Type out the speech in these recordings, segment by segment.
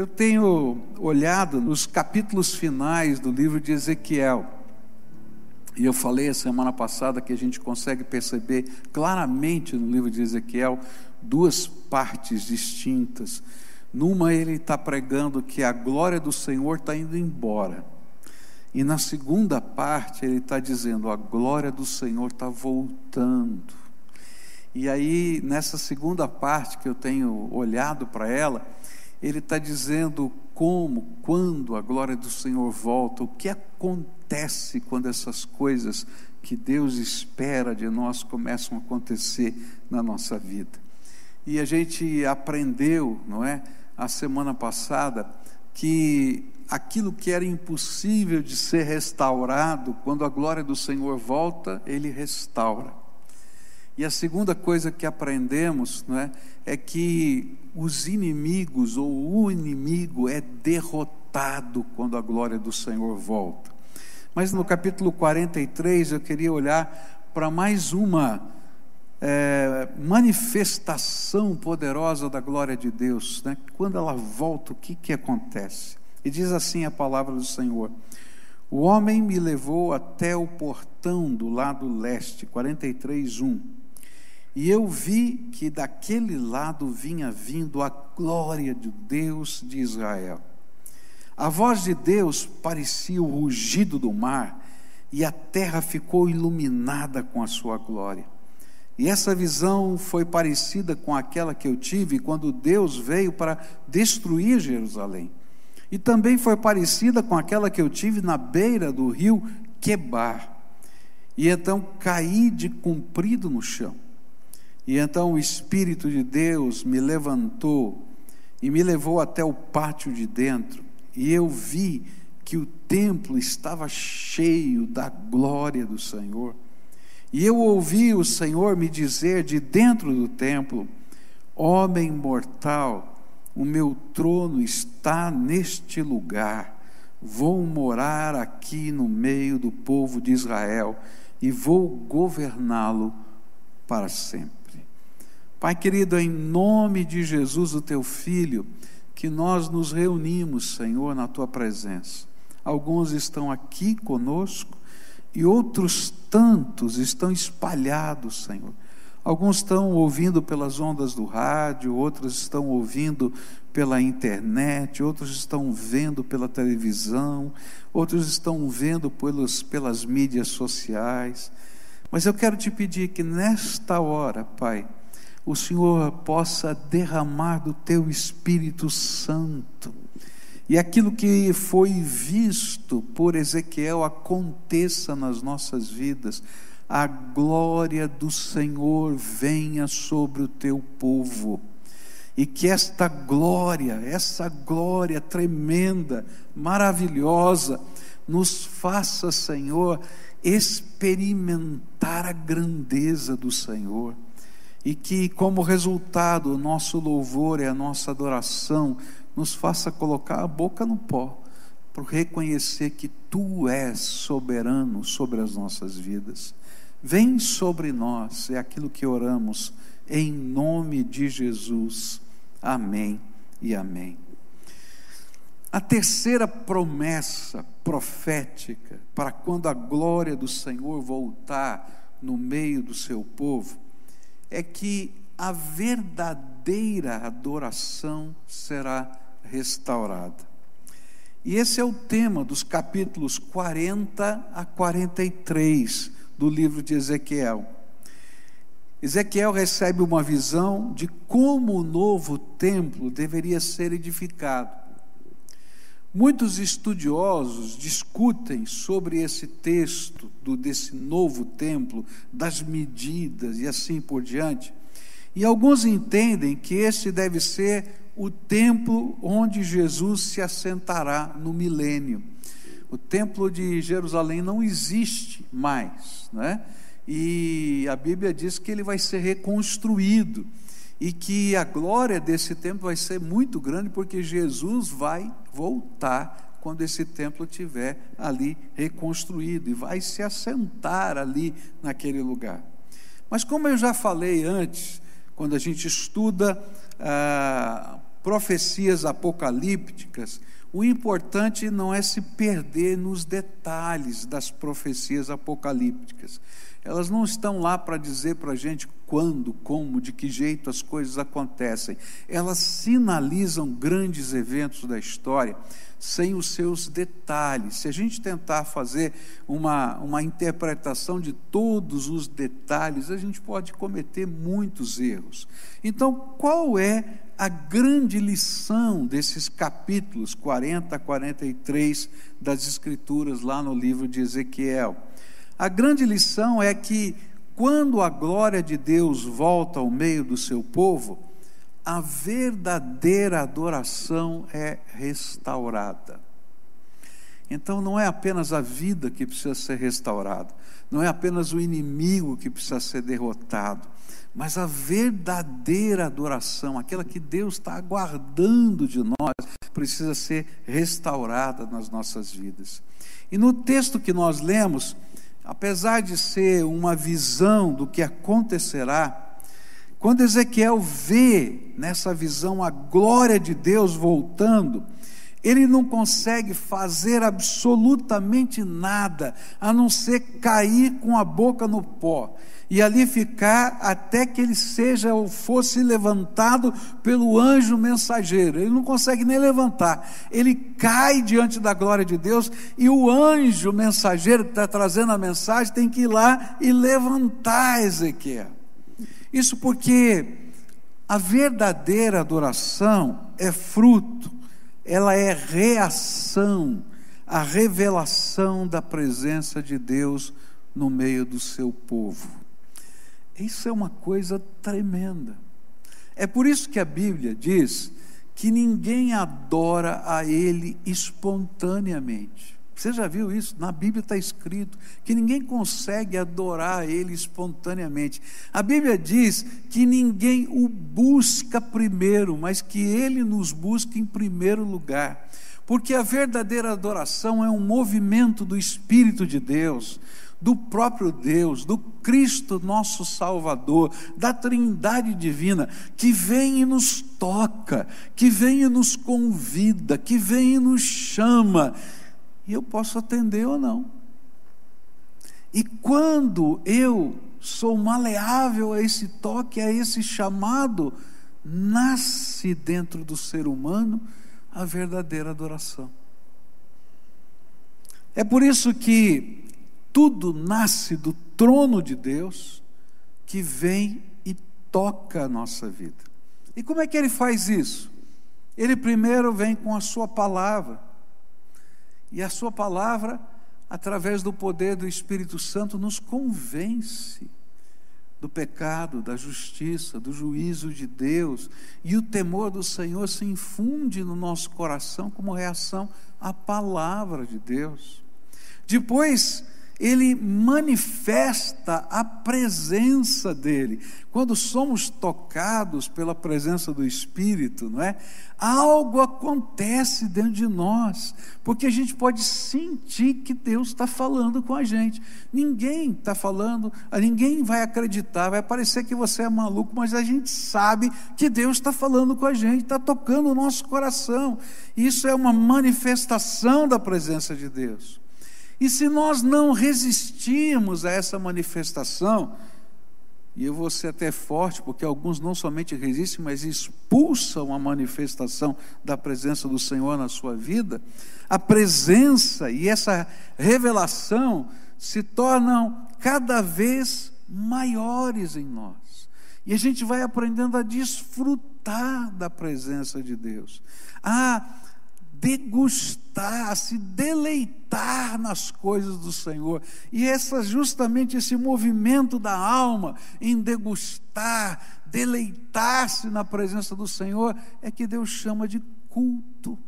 Eu tenho olhado nos capítulos finais do livro de Ezequiel. E eu falei a semana passada que a gente consegue perceber claramente no livro de Ezequiel duas partes distintas. Numa, ele está pregando que a glória do Senhor está indo embora. E na segunda parte, ele está dizendo: a glória do Senhor está voltando. E aí, nessa segunda parte que eu tenho olhado para ela, ele está dizendo como, quando a glória do Senhor volta, o que acontece quando essas coisas que Deus espera de nós começam a acontecer na nossa vida. E a gente aprendeu, não é, a semana passada, que aquilo que era impossível de ser restaurado, quando a glória do Senhor volta, Ele restaura. E a segunda coisa que aprendemos não é, é que os inimigos, ou o inimigo, é derrotado quando a glória do Senhor volta. Mas no capítulo 43 eu queria olhar para mais uma é, manifestação poderosa da glória de Deus. Né? Quando ela volta, o que, que acontece? E diz assim a palavra do Senhor: O homem me levou até o portão do lado leste, 43, 1. E eu vi que daquele lado vinha vindo a glória de Deus de Israel. A voz de Deus parecia o rugido do mar, e a terra ficou iluminada com a sua glória. E essa visão foi parecida com aquela que eu tive quando Deus veio para destruir Jerusalém. E também foi parecida com aquela que eu tive na beira do rio Quebar. E então caí de comprido no chão. E então o Espírito de Deus me levantou e me levou até o pátio de dentro. E eu vi que o templo estava cheio da glória do Senhor e eu ouvi o Senhor me dizer de dentro do templo: Homem mortal, o meu trono está neste lugar. Vou morar aqui no meio do povo de Israel e vou governá-lo para sempre. Pai querido, em nome de Jesus, o teu filho, que nós nos reunimos, Senhor, na tua presença. Alguns estão aqui conosco, e outros tantos estão espalhados, Senhor. Alguns estão ouvindo pelas ondas do rádio, outros estão ouvindo pela internet, outros estão vendo pela televisão, outros estão vendo pelos, pelas mídias sociais. Mas eu quero te pedir que nesta hora, Pai, o Senhor possa derramar do teu Espírito Santo e aquilo que foi visto por Ezequiel aconteça nas nossas vidas. A glória do Senhor venha sobre o teu povo. E que esta glória, essa glória tremenda, maravilhosa, nos faça, Senhor, experimentar a grandeza do Senhor. E que, como resultado, o nosso louvor e a nossa adoração nos faça colocar a boca no pó, para reconhecer que Tu és soberano sobre as nossas vidas. Vem sobre nós, é aquilo que oramos, em nome de Jesus. Amém e amém. A terceira promessa profética para quando a glória do Senhor voltar no meio do seu povo é que a verdadeira adoração será restaurada. E esse é o tema dos capítulos 40 a 43 do livro de Ezequiel. Ezequiel recebe uma visão de como o novo templo deveria ser edificado. Muitos estudiosos discutem sobre esse texto do, desse novo templo, das medidas e assim por diante. E alguns entendem que esse deve ser o templo onde Jesus se assentará no milênio. O templo de Jerusalém não existe mais, né? E a Bíblia diz que ele vai ser reconstruído e que a glória desse templo vai ser muito grande porque Jesus vai voltar quando esse templo estiver ali reconstruído e vai se assentar ali naquele lugar. Mas como eu já falei antes, quando a gente estuda ah, profecias apocalípticas, o importante não é se perder nos detalhes das profecias apocalípticas. Elas não estão lá para dizer para a gente quando, como, de que jeito as coisas acontecem. Elas sinalizam grandes eventos da história sem os seus detalhes. Se a gente tentar fazer uma, uma interpretação de todos os detalhes, a gente pode cometer muitos erros. Então, qual é a grande lição desses capítulos 40 a 43 das Escrituras, lá no livro de Ezequiel? A grande lição é que, quando a glória de Deus volta ao meio do seu povo, a verdadeira adoração é restaurada. Então não é apenas a vida que precisa ser restaurada, não é apenas o inimigo que precisa ser derrotado, mas a verdadeira adoração, aquela que Deus está aguardando de nós, precisa ser restaurada nas nossas vidas. E no texto que nós lemos, apesar de ser uma visão do que acontecerá, quando Ezequiel vê nessa visão a glória de Deus voltando, ele não consegue fazer absolutamente nada, a não ser cair com a boca no pó e ali ficar até que ele seja ou fosse levantado pelo anjo mensageiro. Ele não consegue nem levantar, ele cai diante da glória de Deus e o anjo mensageiro que está trazendo a mensagem tem que ir lá e levantar Ezequiel. Isso porque a verdadeira adoração é fruto, ela é reação à revelação da presença de Deus no meio do seu povo. Isso é uma coisa tremenda. É por isso que a Bíblia diz que ninguém adora a Ele espontaneamente. Você já viu isso? Na Bíblia está escrito que ninguém consegue adorar Ele espontaneamente. A Bíblia diz que ninguém o busca primeiro, mas que Ele nos busca em primeiro lugar. Porque a verdadeira adoração é um movimento do Espírito de Deus, do próprio Deus, do Cristo nosso Salvador, da Trindade Divina, que vem e nos toca, que vem e nos convida, que vem e nos chama e eu posso atender ou não. E quando eu sou maleável a esse toque, a esse chamado, nasce dentro do ser humano a verdadeira adoração. É por isso que tudo nasce do trono de Deus, que vem e toca a nossa vida. E como é que ele faz isso? Ele primeiro vem com a sua palavra. E a Sua palavra, através do poder do Espírito Santo, nos convence do pecado, da justiça, do juízo de Deus, e o temor do Senhor se infunde no nosso coração como reação à palavra de Deus. Depois, ele manifesta a presença dele. Quando somos tocados pela presença do Espírito, não é? Algo acontece dentro de nós, porque a gente pode sentir que Deus está falando com a gente. Ninguém está falando, ninguém vai acreditar, vai parecer que você é maluco, mas a gente sabe que Deus está falando com a gente, está tocando o nosso coração. Isso é uma manifestação da presença de Deus. E se nós não resistirmos a essa manifestação, e eu vou ser até forte, porque alguns não somente resistem, mas expulsam a manifestação da presença do Senhor na sua vida, a presença e essa revelação se tornam cada vez maiores em nós. E a gente vai aprendendo a desfrutar da presença de Deus, a degustar, se deleitar nas coisas do Senhor. E essa justamente esse movimento da alma em degustar, deleitar-se na presença do Senhor é que Deus chama de culto.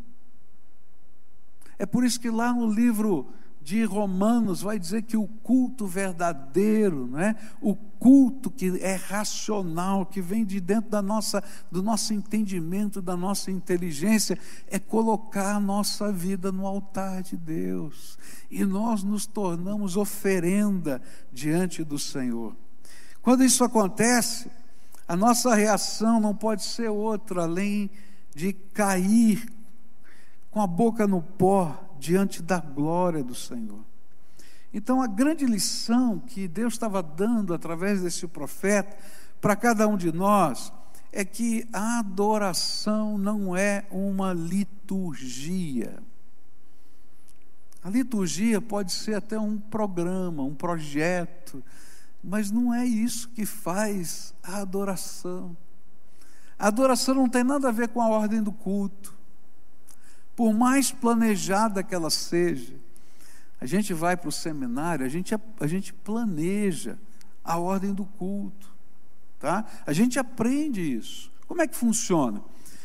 É por isso que lá no livro de Romanos vai dizer que o culto verdadeiro, não é? O culto que é racional, que vem de dentro da nossa do nosso entendimento, da nossa inteligência, é colocar a nossa vida no altar de Deus. E nós nos tornamos oferenda diante do Senhor. Quando isso acontece, a nossa reação não pode ser outra além de cair com a boca no pó diante da glória do Senhor. Então, a grande lição que Deus estava dando através desse profeta para cada um de nós é que a adoração não é uma liturgia. A liturgia pode ser até um programa, um projeto, mas não é isso que faz a adoração. A adoração não tem nada a ver com a ordem do culto. Por mais planejada que ela seja, a gente vai para o seminário, a gente, a gente planeja a ordem do culto, tá? A gente aprende isso. Como é que funciona?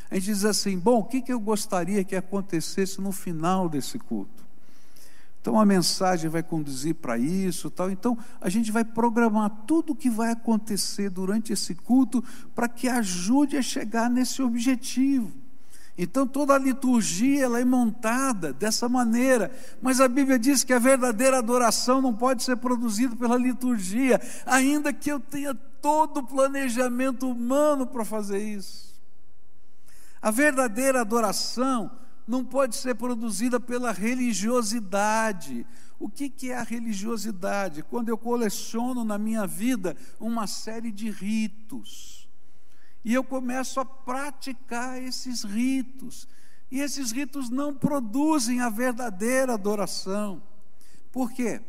A gente diz assim: bom, o que, que eu gostaria que acontecesse no final desse culto? Então a mensagem vai conduzir para isso, tal. Então a gente vai programar tudo o que vai acontecer durante esse culto para que ajude a chegar nesse objetivo. Então toda a liturgia ela é montada dessa maneira, mas a Bíblia diz que a verdadeira adoração não pode ser produzida pela liturgia, ainda que eu tenha todo o planejamento humano para fazer isso. A verdadeira adoração não pode ser produzida pela religiosidade. O que, que é a religiosidade? Quando eu coleciono na minha vida uma série de ritos, e eu começo a praticar esses ritos, e esses ritos não produzem a verdadeira adoração. Por quê?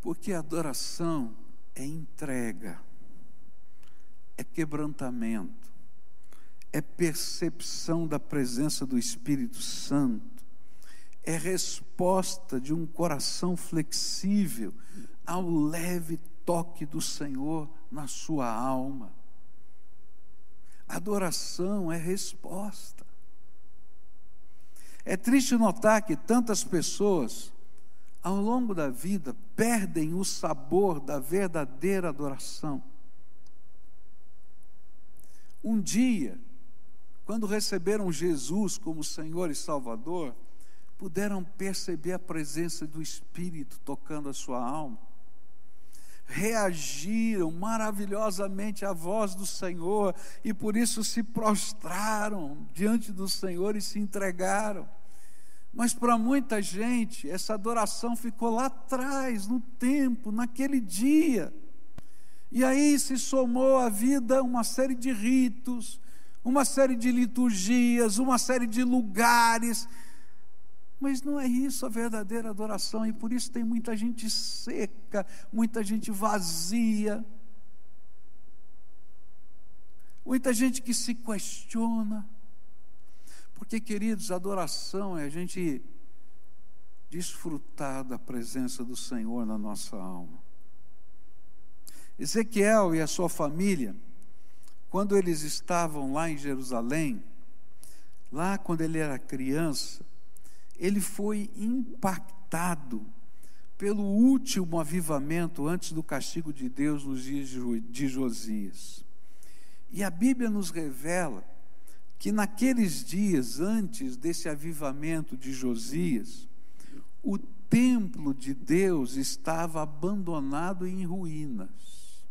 Porque a adoração é entrega, é quebrantamento é percepção da presença do Espírito Santo, é resposta de um coração flexível ao leve toque do Senhor na sua alma. Adoração é resposta. É triste notar que tantas pessoas, ao longo da vida, perdem o sabor da verdadeira adoração. Um dia, quando receberam Jesus como Senhor e Salvador, puderam perceber a presença do Espírito tocando a sua alma. Reagiram maravilhosamente à voz do Senhor e por isso se prostraram diante do Senhor e se entregaram. Mas para muita gente, essa adoração ficou lá atrás, no tempo, naquele dia. E aí se somou à vida uma série de ritos, uma série de liturgias, uma série de lugares. Mas não é isso a verdadeira adoração, e por isso tem muita gente seca, muita gente vazia, muita gente que se questiona. Porque, queridos, adoração é a gente desfrutar da presença do Senhor na nossa alma. Ezequiel e a sua família, quando eles estavam lá em Jerusalém, lá quando ele era criança, ele foi impactado pelo último avivamento antes do castigo de Deus nos dias de Josias. E a Bíblia nos revela que naqueles dias antes desse avivamento de Josias, o templo de Deus estava abandonado em ruínas.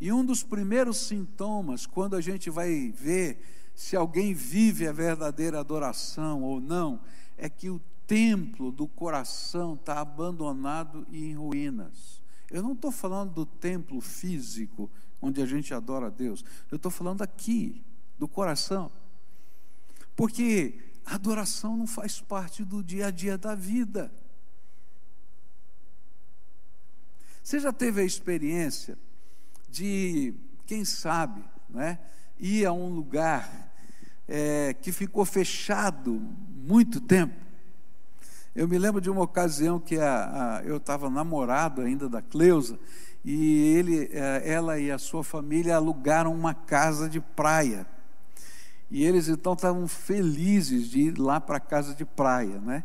E um dos primeiros sintomas, quando a gente vai ver se alguém vive a verdadeira adoração ou não, é que o templo do coração está abandonado e em ruínas. Eu não estou falando do templo físico, onde a gente adora a Deus, eu estou falando aqui, do coração. Porque a adoração não faz parte do dia a dia da vida. Você já teve a experiência de, quem sabe, né, ir a um lugar é, que ficou fechado muito tempo. Eu me lembro de uma ocasião que a, a, eu estava namorado ainda da Cleusa, e ele, é, ela e a sua família alugaram uma casa de praia. E eles então estavam felizes de ir lá para a casa de praia, né?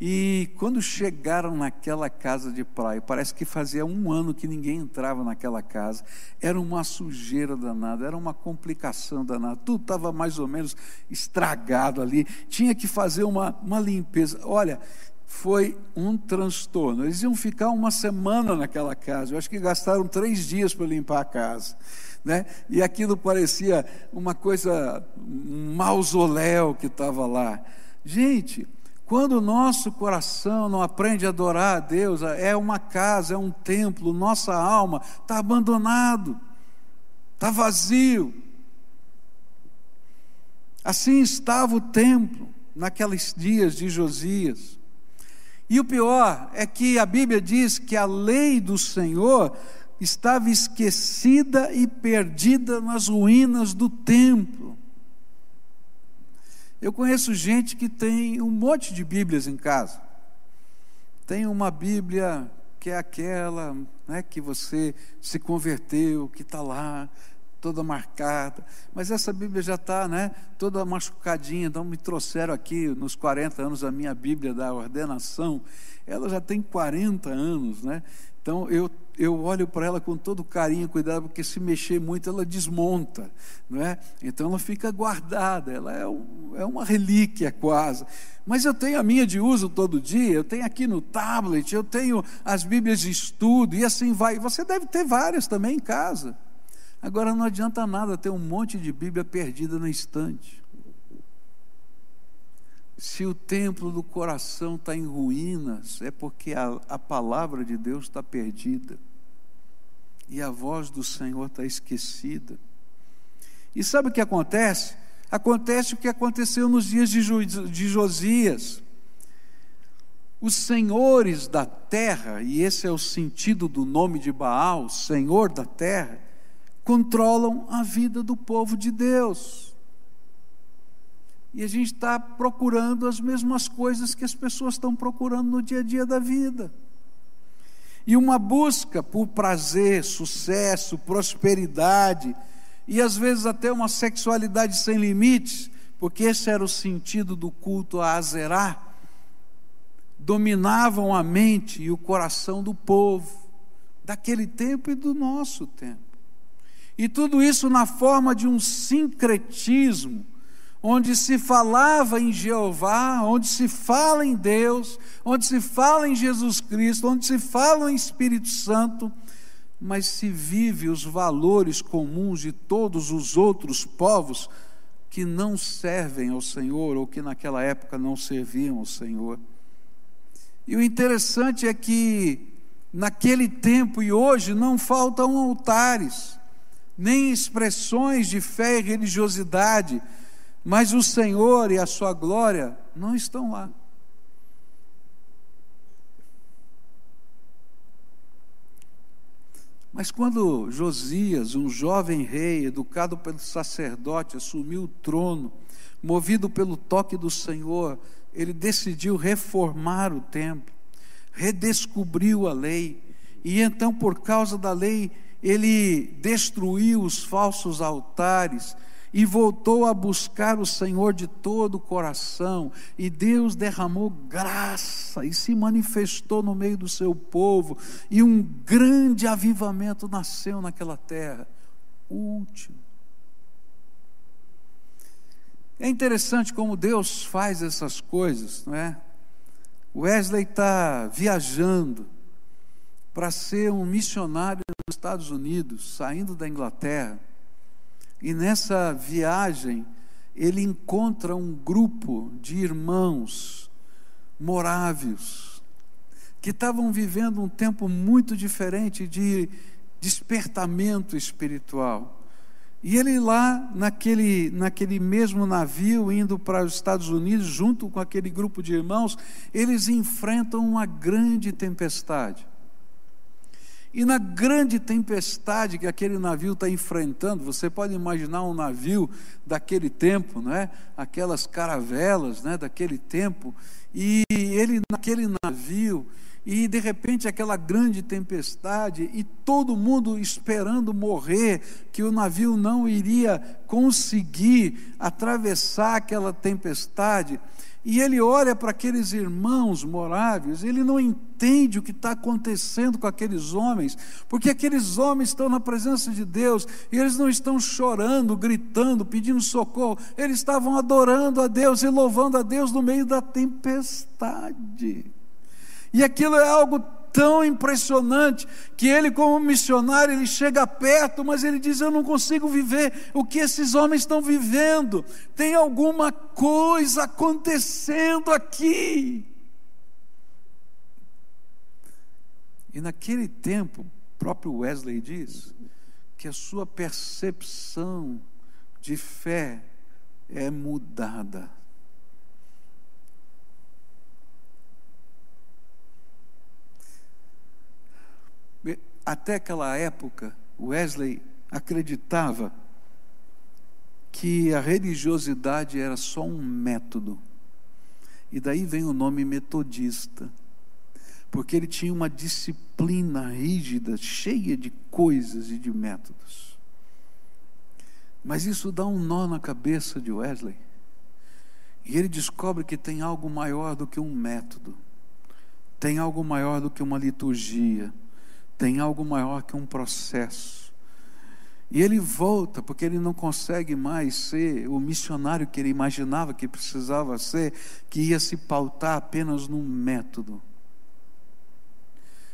E quando chegaram naquela casa de praia, parece que fazia um ano que ninguém entrava naquela casa, era uma sujeira danada, era uma complicação danada, tudo estava mais ou menos estragado ali, tinha que fazer uma, uma limpeza. Olha, foi um transtorno. Eles iam ficar uma semana naquela casa, eu acho que gastaram três dias para limpar a casa. né? E aquilo parecia uma coisa, um mausoléu que estava lá. Gente, quando o nosso coração não aprende a adorar a Deus, é uma casa, é um templo, nossa alma está abandonado, está vazio. Assim estava o templo naqueles dias de Josias. E o pior é que a Bíblia diz que a lei do Senhor estava esquecida e perdida nas ruínas do templo. Eu conheço gente que tem um monte de Bíblias em casa. Tem uma Bíblia que é aquela né, que você se converteu, que está lá, toda marcada. Mas essa Bíblia já está né, toda machucadinha. Então me trouxeram aqui nos 40 anos a minha Bíblia da ordenação. Ela já tem 40 anos, né? Então eu, eu olho para ela com todo carinho cuidado, porque se mexer muito ela desmonta, não é? Então ela fica guardada, ela é, um, é uma relíquia quase. Mas eu tenho a minha de uso todo dia, eu tenho aqui no tablet, eu tenho as Bíblias de estudo, e assim vai. Você deve ter várias também em casa. Agora não adianta nada ter um monte de Bíblia perdida na estante. Se o templo do coração está em ruínas, é porque a, a palavra de Deus está perdida e a voz do Senhor está esquecida. E sabe o que acontece? Acontece o que aconteceu nos dias de, de Josias. Os senhores da terra, e esse é o sentido do nome de Baal, Senhor da terra, controlam a vida do povo de Deus. E a gente está procurando as mesmas coisas que as pessoas estão procurando no dia a dia da vida. E uma busca por prazer, sucesso, prosperidade, e às vezes até uma sexualidade sem limites, porque esse era o sentido do culto a Azerá, dominavam a mente e o coração do povo, daquele tempo e do nosso tempo. E tudo isso na forma de um sincretismo onde se falava em Jeová, onde se fala em Deus, onde se fala em Jesus Cristo, onde se fala em Espírito Santo, mas se vive os valores comuns de todos os outros povos que não servem ao Senhor ou que naquela época não serviam ao Senhor. E o interessante é que naquele tempo e hoje não faltam altares, nem expressões de fé e religiosidade, mas o Senhor e a sua glória não estão lá. Mas quando Josias, um jovem rei, educado pelo sacerdote, assumiu o trono, movido pelo toque do Senhor, ele decidiu reformar o templo, redescobriu a lei, e então, por causa da lei, ele destruiu os falsos altares, e voltou a buscar o Senhor de todo o coração, e Deus derramou graça e se manifestou no meio do seu povo, e um grande avivamento nasceu naquela terra. O último. É interessante como Deus faz essas coisas, não é? Wesley está viajando para ser um missionário nos Estados Unidos, saindo da Inglaterra. E nessa viagem, ele encontra um grupo de irmãos morávios, que estavam vivendo um tempo muito diferente de despertamento espiritual. E ele lá, naquele, naquele mesmo navio, indo para os Estados Unidos, junto com aquele grupo de irmãos, eles enfrentam uma grande tempestade. E na grande tempestade que aquele navio está enfrentando, você pode imaginar um navio daquele tempo, não é? Aquelas caravelas, né? Daquele tempo. E ele naquele navio e de repente aquela grande tempestade e todo mundo esperando morrer, que o navio não iria conseguir atravessar aquela tempestade. E ele olha para aqueles irmãos moráveis, ele não entende o que está acontecendo com aqueles homens, porque aqueles homens estão na presença de Deus, e eles não estão chorando, gritando, pedindo socorro, eles estavam adorando a Deus e louvando a Deus no meio da tempestade. E aquilo é algo tão impressionante que ele, como missionário, ele chega perto, mas ele diz: Eu não consigo viver o que esses homens estão vivendo. Tem alguma coisa acontecendo aqui. E naquele tempo, próprio Wesley diz que a sua percepção de fé é mudada. Até aquela época, Wesley acreditava que a religiosidade era só um método. E daí vem o nome metodista, porque ele tinha uma disciplina rígida, cheia de coisas e de métodos. Mas isso dá um nó na cabeça de Wesley. E ele descobre que tem algo maior do que um método, tem algo maior do que uma liturgia tem algo maior que um processo. E ele volta, porque ele não consegue mais ser o missionário que ele imaginava que precisava ser, que ia se pautar apenas num método.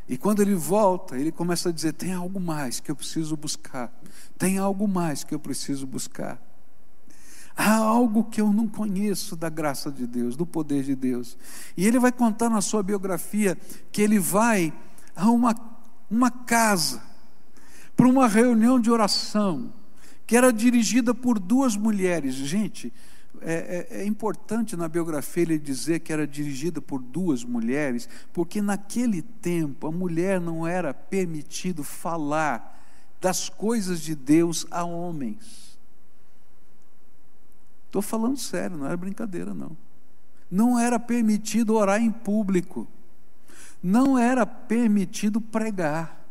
E quando ele volta, ele começa a dizer: tem algo mais que eu preciso buscar, tem algo mais que eu preciso buscar. Há algo que eu não conheço da graça de Deus, do poder de Deus. E ele vai contar na sua biografia que ele vai a uma uma casa para uma reunião de oração que era dirigida por duas mulheres. Gente, é, é, é, importante na biografia ele dizer que era dirigida por duas mulheres, porque naquele tempo a mulher não era permitido falar das coisas de Deus a homens. Estou falando sério, não era brincadeira, não. Não era permitido orar em público não era permitido pregar.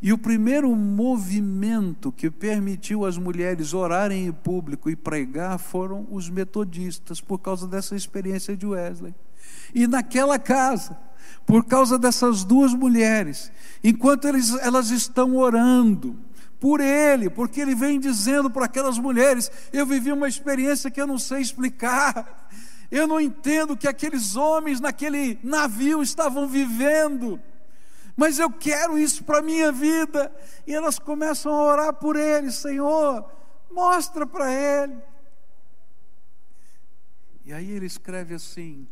E o primeiro movimento que permitiu as mulheres orarem em público e pregar foram os metodistas, por causa dessa experiência de Wesley. E naquela casa, por causa dessas duas mulheres, enquanto eles, elas estão orando por ele, porque ele vem dizendo para aquelas mulheres: Eu vivi uma experiência que eu não sei explicar. Eu não entendo o que aqueles homens naquele navio estavam vivendo, mas eu quero isso para a minha vida. E elas começam a orar por ele: Senhor, mostra para ele. E aí ele escreve assim: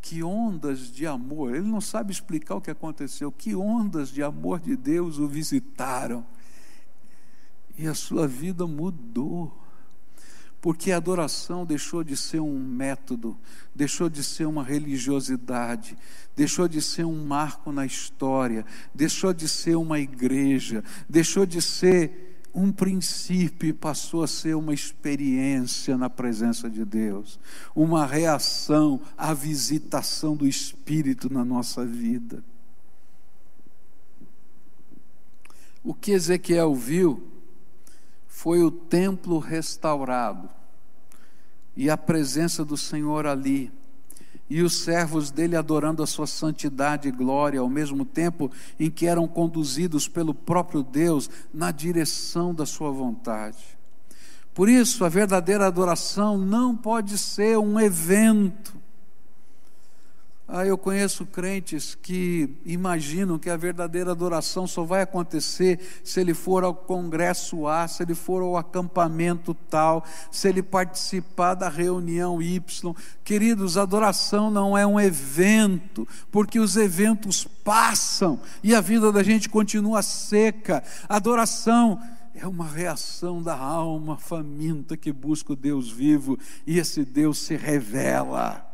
que ondas de amor, ele não sabe explicar o que aconteceu, que ondas de amor de Deus o visitaram, e a sua vida mudou porque a adoração deixou de ser um método, deixou de ser uma religiosidade, deixou de ser um marco na história, deixou de ser uma igreja, deixou de ser um princípio e passou a ser uma experiência na presença de Deus, uma reação à visitação do Espírito na nossa vida. O que Ezequiel viu foi o templo restaurado e a presença do Senhor ali, e os servos dele adorando a sua santidade e glória, ao mesmo tempo em que eram conduzidos pelo próprio Deus na direção da sua vontade. Por isso, a verdadeira adoração não pode ser um evento, ah, eu conheço crentes que imaginam que a verdadeira adoração só vai acontecer se ele for ao congresso A, se ele for ao acampamento tal, se ele participar da reunião Y. Queridos, adoração não é um evento, porque os eventos passam e a vida da gente continua seca. Adoração é uma reação da alma faminta que busca o Deus vivo e esse Deus se revela.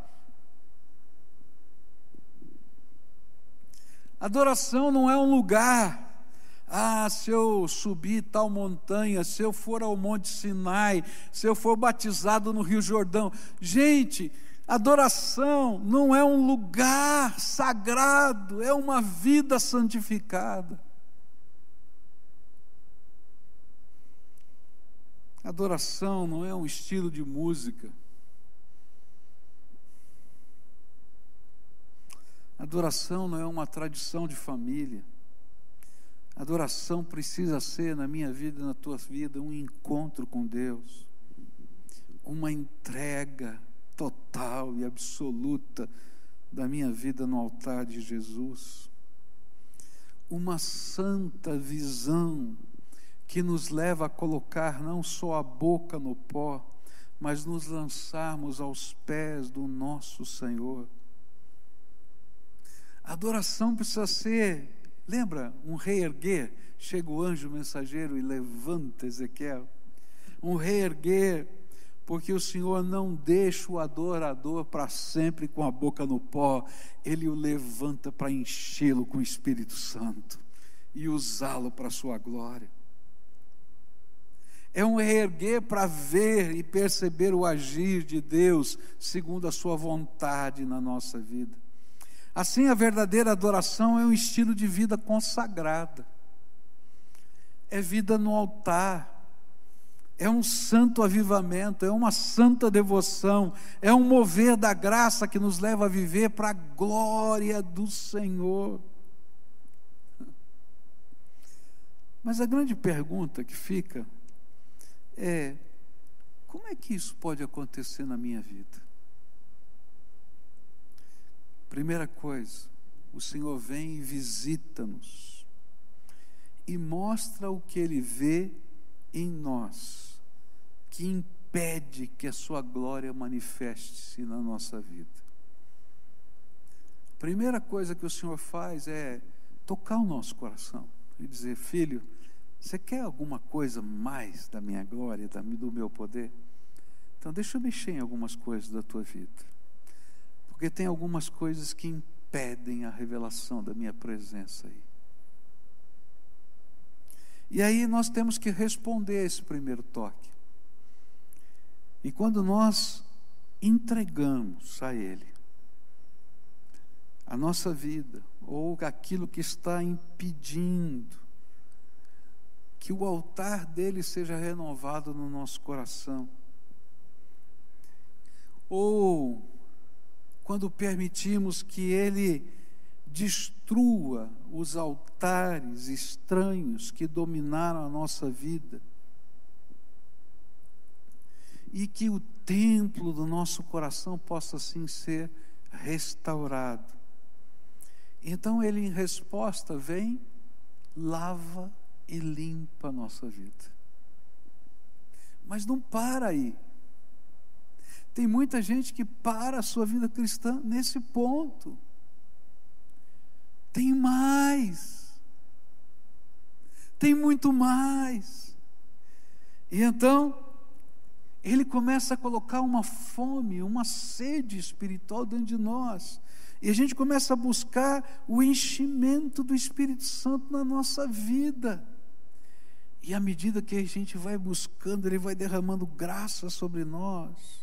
Adoração não é um lugar. Ah, se eu subir tal montanha, se eu for ao Monte Sinai, se eu for batizado no Rio Jordão. Gente, adoração não é um lugar sagrado, é uma vida santificada. Adoração não é um estilo de música. Adoração não é uma tradição de família. Adoração precisa ser na minha vida e na tua vida um encontro com Deus, uma entrega total e absoluta da minha vida no altar de Jesus. Uma santa visão que nos leva a colocar não só a boca no pó, mas nos lançarmos aos pés do nosso Senhor. A adoração precisa ser, lembra, um reerguer. Chega o anjo mensageiro e levanta Ezequiel. Um reerguer porque o Senhor não deixa o adorador para sempre com a boca no pó, ele o levanta para enchê-lo com o Espírito Santo e usá-lo para a sua glória. É um reerguer para ver e perceber o agir de Deus segundo a sua vontade na nossa vida. Assim, a verdadeira adoração é um estilo de vida consagrada, é vida no altar, é um santo avivamento, é uma santa devoção, é um mover da graça que nos leva a viver para a glória do Senhor. Mas a grande pergunta que fica é: como é que isso pode acontecer na minha vida? Primeira coisa, o Senhor vem e visita-nos e mostra o que Ele vê em nós que impede que a sua glória manifeste-se na nossa vida. A primeira coisa que o Senhor faz é tocar o nosso coração e dizer: Filho, você quer alguma coisa mais da minha glória, do meu poder? Então, deixa eu mexer em algumas coisas da tua vida. Porque tem algumas coisas que impedem a revelação da minha presença aí. E aí nós temos que responder esse primeiro toque. E quando nós entregamos a Ele a nossa vida, ou aquilo que está impedindo que o altar dele seja renovado no nosso coração, ou quando permitimos que Ele destrua os altares estranhos que dominaram a nossa vida. E que o templo do nosso coração possa assim ser restaurado. Então ele, em resposta, vem, lava e limpa a nossa vida. Mas não para aí. Tem muita gente que para a sua vida cristã nesse ponto. Tem mais. Tem muito mais. E então, ele começa a colocar uma fome, uma sede espiritual dentro de nós. E a gente começa a buscar o enchimento do Espírito Santo na nossa vida. E à medida que a gente vai buscando, Ele vai derramando graça sobre nós.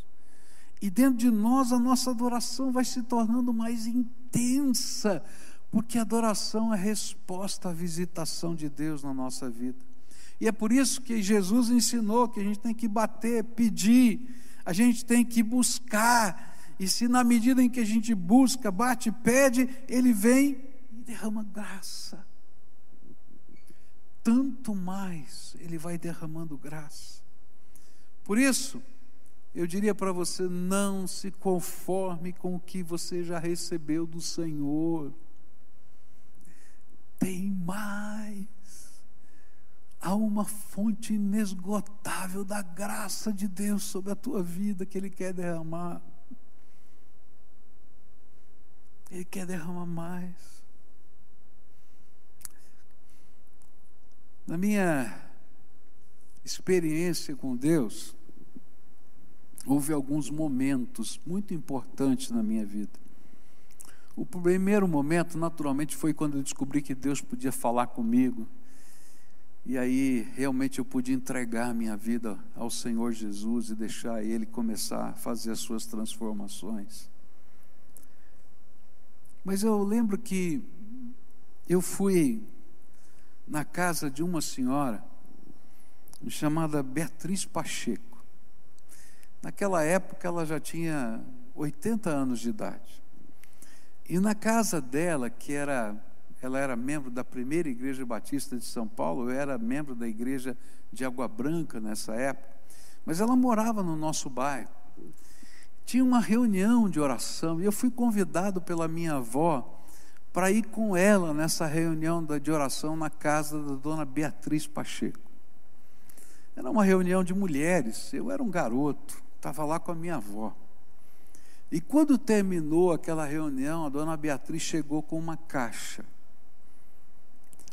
E dentro de nós, a nossa adoração vai se tornando mais intensa, porque adoração é resposta à visitação de Deus na nossa vida. E é por isso que Jesus ensinou que a gente tem que bater, pedir, a gente tem que buscar. E se na medida em que a gente busca, bate, pede, ele vem e derrama graça. Tanto mais ele vai derramando graça. Por isso, eu diria para você: não se conforme com o que você já recebeu do Senhor tem mais. Há uma fonte inesgotável da graça de Deus sobre a tua vida que Ele quer derramar. Ele quer derramar mais. Na minha experiência com Deus, houve alguns momentos muito importantes na minha vida. O primeiro momento, naturalmente, foi quando eu descobri que Deus podia falar comigo. E aí, realmente, eu pude entregar minha vida ao Senhor Jesus e deixar Ele começar a fazer as suas transformações. Mas eu lembro que eu fui na casa de uma senhora chamada Beatriz Pacheco. Naquela época ela já tinha 80 anos de idade. E na casa dela, que era, ela era membro da primeira igreja batista de São Paulo, eu era membro da igreja de Água Branca nessa época, mas ela morava no nosso bairro. tinha uma reunião de oração e eu fui convidado pela minha avó para ir com ela nessa reunião de oração na casa da dona Beatriz Pacheco. Era uma reunião de mulheres, eu era um garoto, estava lá com a minha avó. E quando terminou aquela reunião, a dona Beatriz chegou com uma caixa.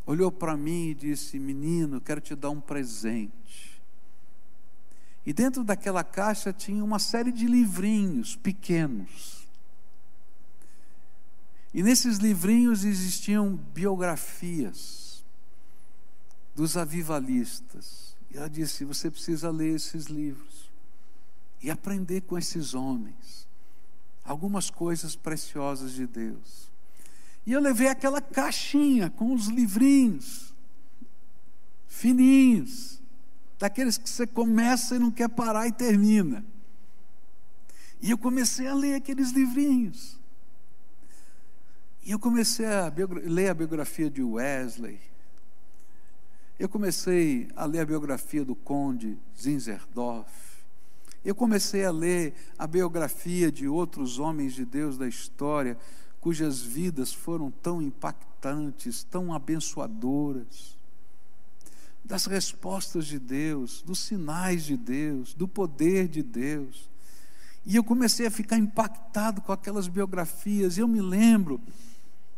Olhou para mim e disse: Menino, quero te dar um presente. E dentro daquela caixa tinha uma série de livrinhos pequenos. E nesses livrinhos existiam biografias dos avivalistas. E ela disse: Você precisa ler esses livros e aprender com esses homens algumas coisas preciosas de Deus. E eu levei aquela caixinha com os livrinhos, fininhos, daqueles que você começa e não quer parar e termina. E eu comecei a ler aqueles livrinhos. E eu comecei a ler a biografia de Wesley. Eu comecei a ler a biografia do Conde Zinzerdorf. Eu comecei a ler a biografia de outros homens de Deus da história, cujas vidas foram tão impactantes, tão abençoadoras, das respostas de Deus, dos sinais de Deus, do poder de Deus. E eu comecei a ficar impactado com aquelas biografias. Eu me lembro,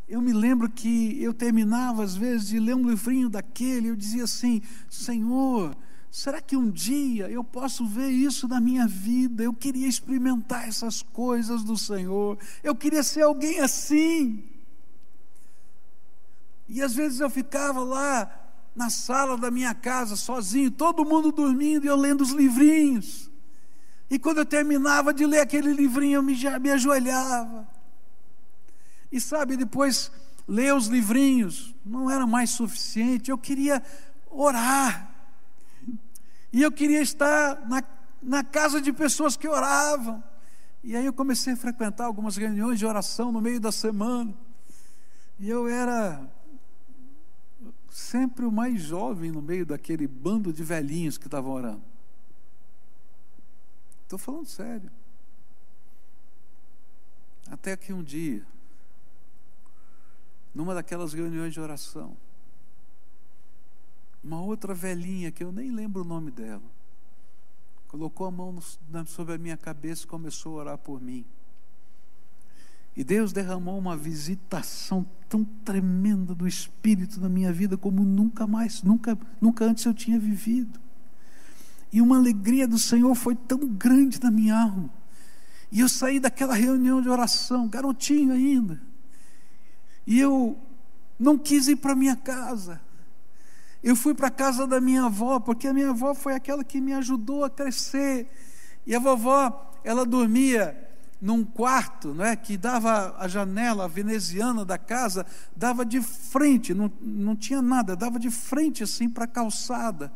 eu me lembro que eu terminava às vezes de ler um livrinho daquele, eu dizia assim: Senhor, Será que um dia eu posso ver isso na minha vida? Eu queria experimentar essas coisas do Senhor. Eu queria ser alguém assim. E às vezes eu ficava lá na sala da minha casa, sozinho, todo mundo dormindo e eu lendo os livrinhos. E quando eu terminava de ler aquele livrinho, eu me, me ajoelhava. E sabe, depois ler os livrinhos não era mais suficiente, eu queria orar. E eu queria estar na, na casa de pessoas que oravam. E aí eu comecei a frequentar algumas reuniões de oração no meio da semana. E eu era sempre o mais jovem no meio daquele bando de velhinhos que estavam orando. Estou falando sério. Até que um dia, numa daquelas reuniões de oração, uma outra velhinha que eu nem lembro o nome dela, colocou a mão sobre a minha cabeça e começou a orar por mim. E Deus derramou uma visitação tão tremenda do Espírito na minha vida como nunca mais, nunca, nunca antes eu tinha vivido. E uma alegria do Senhor foi tão grande na minha alma. E eu saí daquela reunião de oração, garotinho ainda. E eu não quis ir para minha casa. Eu fui para a casa da minha avó, porque a minha avó foi aquela que me ajudou a crescer. E a vovó, ela dormia num quarto, não é, que dava a janela veneziana da casa, dava de frente, não, não tinha nada, dava de frente assim para a calçada.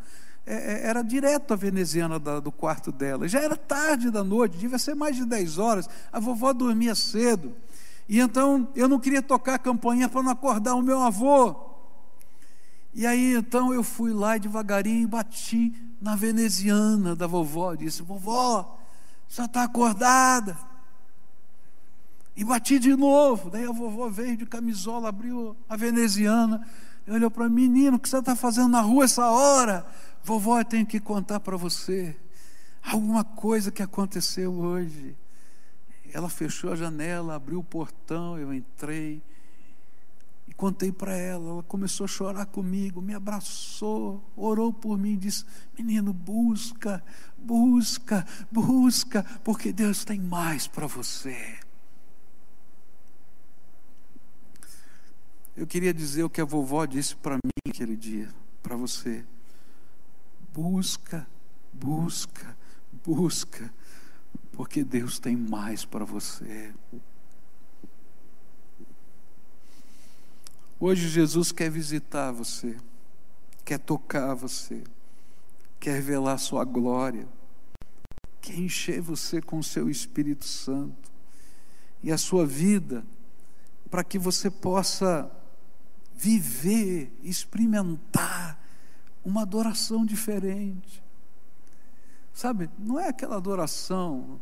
É, é, era direto a veneziana da, do quarto dela. Já era tarde da noite, devia ser mais de 10 horas. A vovó dormia cedo. E então eu não queria tocar a campainha para não acordar o meu avô. E aí então eu fui lá devagarinho e bati na veneziana da vovó. Disse: Vovó, já está acordada. E bati de novo. Daí a vovó veio de camisola, abriu a veneziana. E olhou para mim: Menino, o que você está fazendo na rua essa hora? Vovó, eu tenho que contar para você. Alguma coisa que aconteceu hoje. Ela fechou a janela, abriu o portão, eu entrei. E contei para ela, ela começou a chorar comigo, me abraçou, orou por mim, disse: Menino, busca, busca, busca, porque Deus tem mais para você. Eu queria dizer o que a vovó disse para mim aquele dia, para você. Busca, busca, busca, porque Deus tem mais para você. Hoje Jesus quer visitar você, quer tocar você, quer revelar sua glória, quer encher você com o seu Espírito Santo e a sua vida, para que você possa viver, experimentar uma adoração diferente. Sabe, não é aquela adoração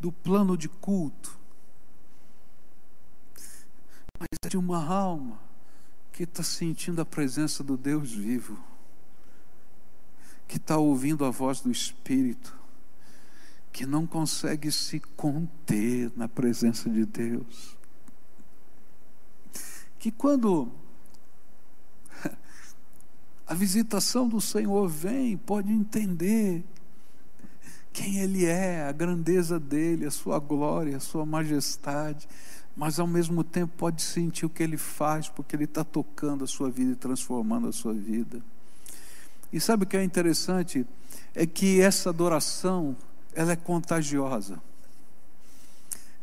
do plano de culto, mas é de uma alma que está sentindo a presença do Deus vivo, que está ouvindo a voz do Espírito, que não consegue se conter na presença de Deus. Que quando a visitação do Senhor vem, pode entender quem Ele é, a grandeza dele, a sua glória, a sua majestade, mas ao mesmo tempo pode sentir o que Ele faz, porque Ele está tocando a sua vida e transformando a sua vida. E sabe o que é interessante? É que essa adoração ela é contagiosa.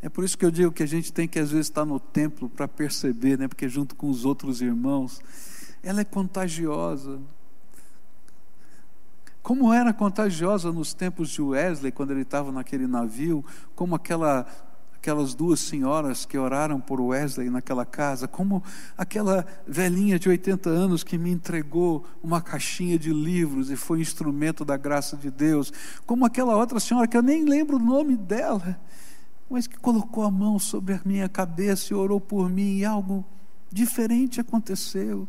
É por isso que eu digo que a gente tem que às vezes estar no templo para perceber, né? Porque junto com os outros irmãos, ela é contagiosa. Como era contagiosa nos tempos de Wesley, quando ele estava naquele navio, como aquela aquelas duas senhoras que oraram por Wesley naquela casa, como aquela velhinha de 80 anos que me entregou uma caixinha de livros e foi instrumento da graça de Deus, como aquela outra senhora que eu nem lembro o nome dela, mas que colocou a mão sobre a minha cabeça e orou por mim e algo diferente aconteceu.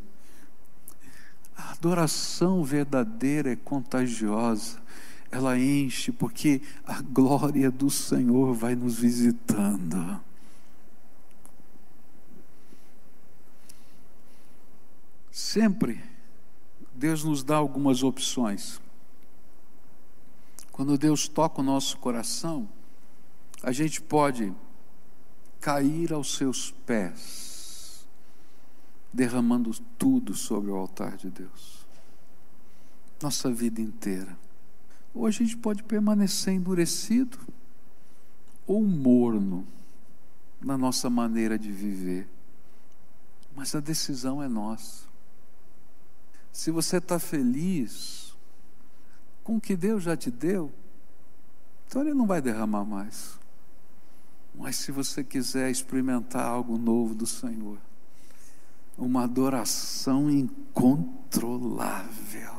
A adoração verdadeira é contagiosa ela enche, porque a glória do Senhor vai nos visitando. Sempre Deus nos dá algumas opções. Quando Deus toca o nosso coração, a gente pode cair aos seus pés, derramando tudo sobre o altar de Deus, nossa vida inteira. Ou a gente pode permanecer endurecido ou morno na nossa maneira de viver. Mas a decisão é nossa. Se você está feliz com o que Deus já te deu, então Ele não vai derramar mais. Mas se você quiser experimentar algo novo do Senhor, uma adoração incontrolável,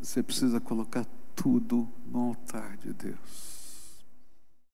você precisa colocar tudo no altar de Deus.